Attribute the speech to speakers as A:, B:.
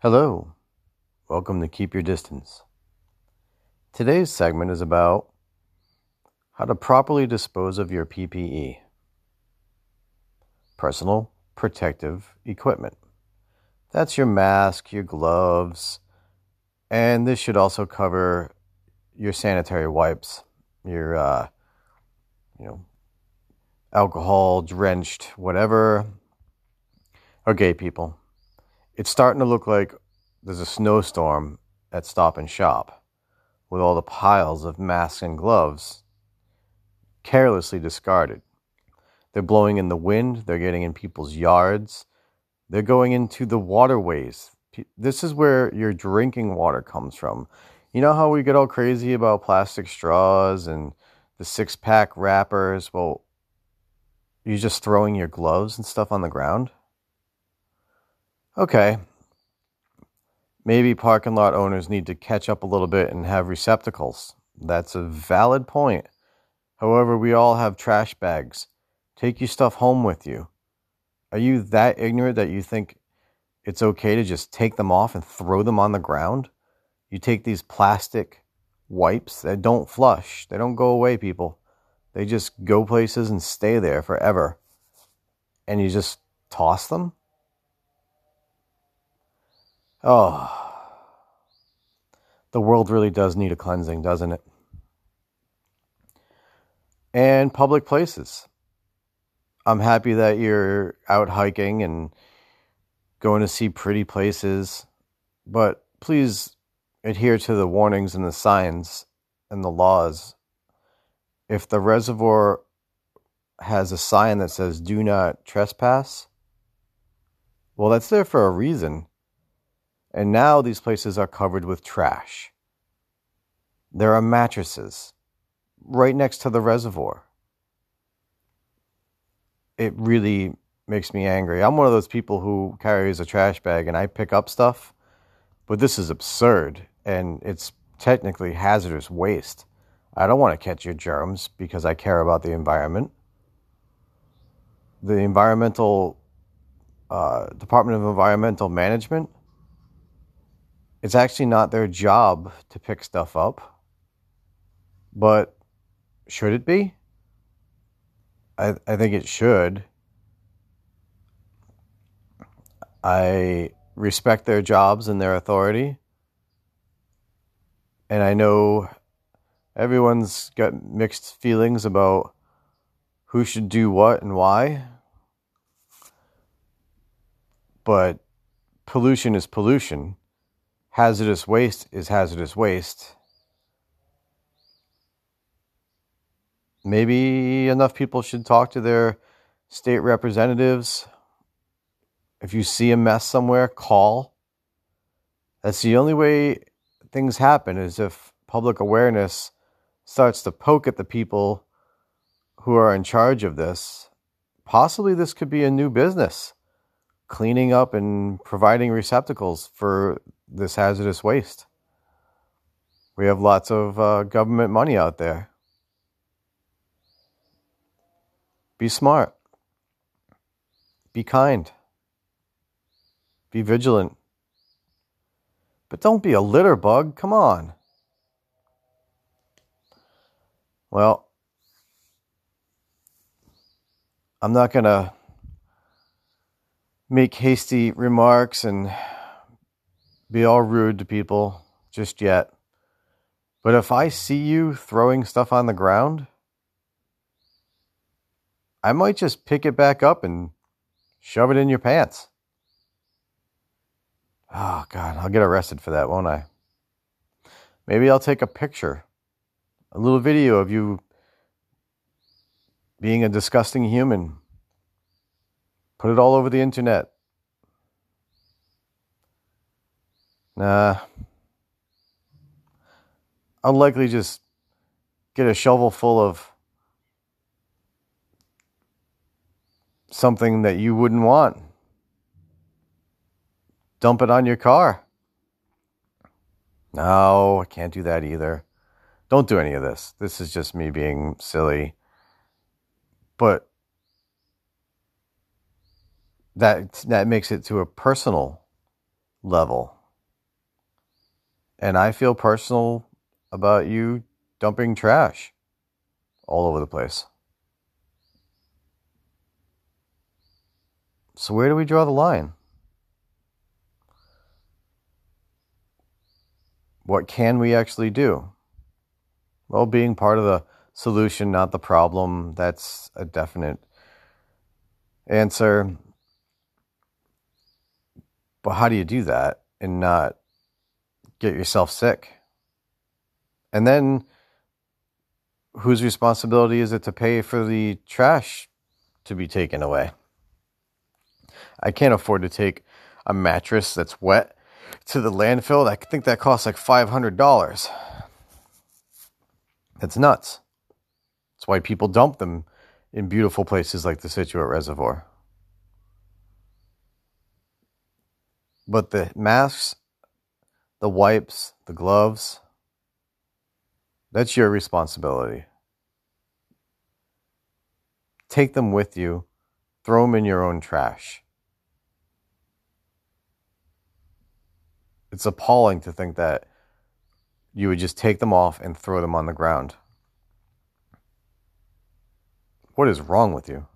A: Hello, welcome to Keep Your Distance. Today's segment is about how to properly dispose of your PPE personal protective equipment. That's your mask, your gloves, and this should also cover your sanitary wipes, your uh, you know alcohol drenched whatever. Okay, people it's starting to look like there's a snowstorm at Stop and Shop with all the piles of masks and gloves carelessly discarded. They're blowing in the wind, they're getting in people's yards, they're going into the waterways. This is where your drinking water comes from. You know how we get all crazy about plastic straws and the six pack wrappers? Well, you're just throwing your gloves and stuff on the ground? Okay, maybe parking lot owners need to catch up a little bit and have receptacles. That's a valid point. However, we all have trash bags. Take your stuff home with you. Are you that ignorant that you think it's okay to just take them off and throw them on the ground? You take these plastic wipes that don't flush, they don't go away, people. They just go places and stay there forever. And you just toss them? Oh, the world really does need a cleansing, doesn't it? And public places. I'm happy that you're out hiking and going to see pretty places, but please adhere to the warnings and the signs and the laws. If the reservoir has a sign that says do not trespass, well, that's there for a reason. And now these places are covered with trash. There are mattresses right next to the reservoir. It really makes me angry. I'm one of those people who carries a trash bag and I pick up stuff, but this is absurd and it's technically hazardous waste. I don't want to catch your germs because I care about the environment. The environmental uh, Department of Environmental Management it's actually not their job to pick stuff up. But should it be? I, I think it should. I respect their jobs and their authority. And I know everyone's got mixed feelings about who should do what and why. But pollution is pollution hazardous waste is hazardous waste. Maybe enough people should talk to their state representatives. If you see a mess somewhere, call. That's the only way things happen is if public awareness starts to poke at the people who are in charge of this. Possibly this could be a new business cleaning up and providing receptacles for this hazardous waste. We have lots of uh, government money out there. Be smart. Be kind. Be vigilant. But don't be a litter bug. Come on. Well, I'm not going to make hasty remarks and be all rude to people just yet. But if I see you throwing stuff on the ground, I might just pick it back up and shove it in your pants. Oh, God, I'll get arrested for that, won't I? Maybe I'll take a picture, a little video of you being a disgusting human. Put it all over the internet. Nah. I'll likely just get a shovel full of something that you wouldn't want. Dump it on your car. No, I can't do that either. Don't do any of this. This is just me being silly. But that that makes it to a personal level. And I feel personal about you dumping trash all over the place. So, where do we draw the line? What can we actually do? Well, being part of the solution, not the problem, that's a definite answer. How do you do that and not get yourself sick? And then whose responsibility is it to pay for the trash to be taken away? I can't afford to take a mattress that's wet to the landfill. I think that costs like $500. That's nuts. That's why people dump them in beautiful places like the Scituate Reservoir. But the masks, the wipes, the gloves, that's your responsibility. Take them with you, throw them in your own trash. It's appalling to think that you would just take them off and throw them on the ground. What is wrong with you?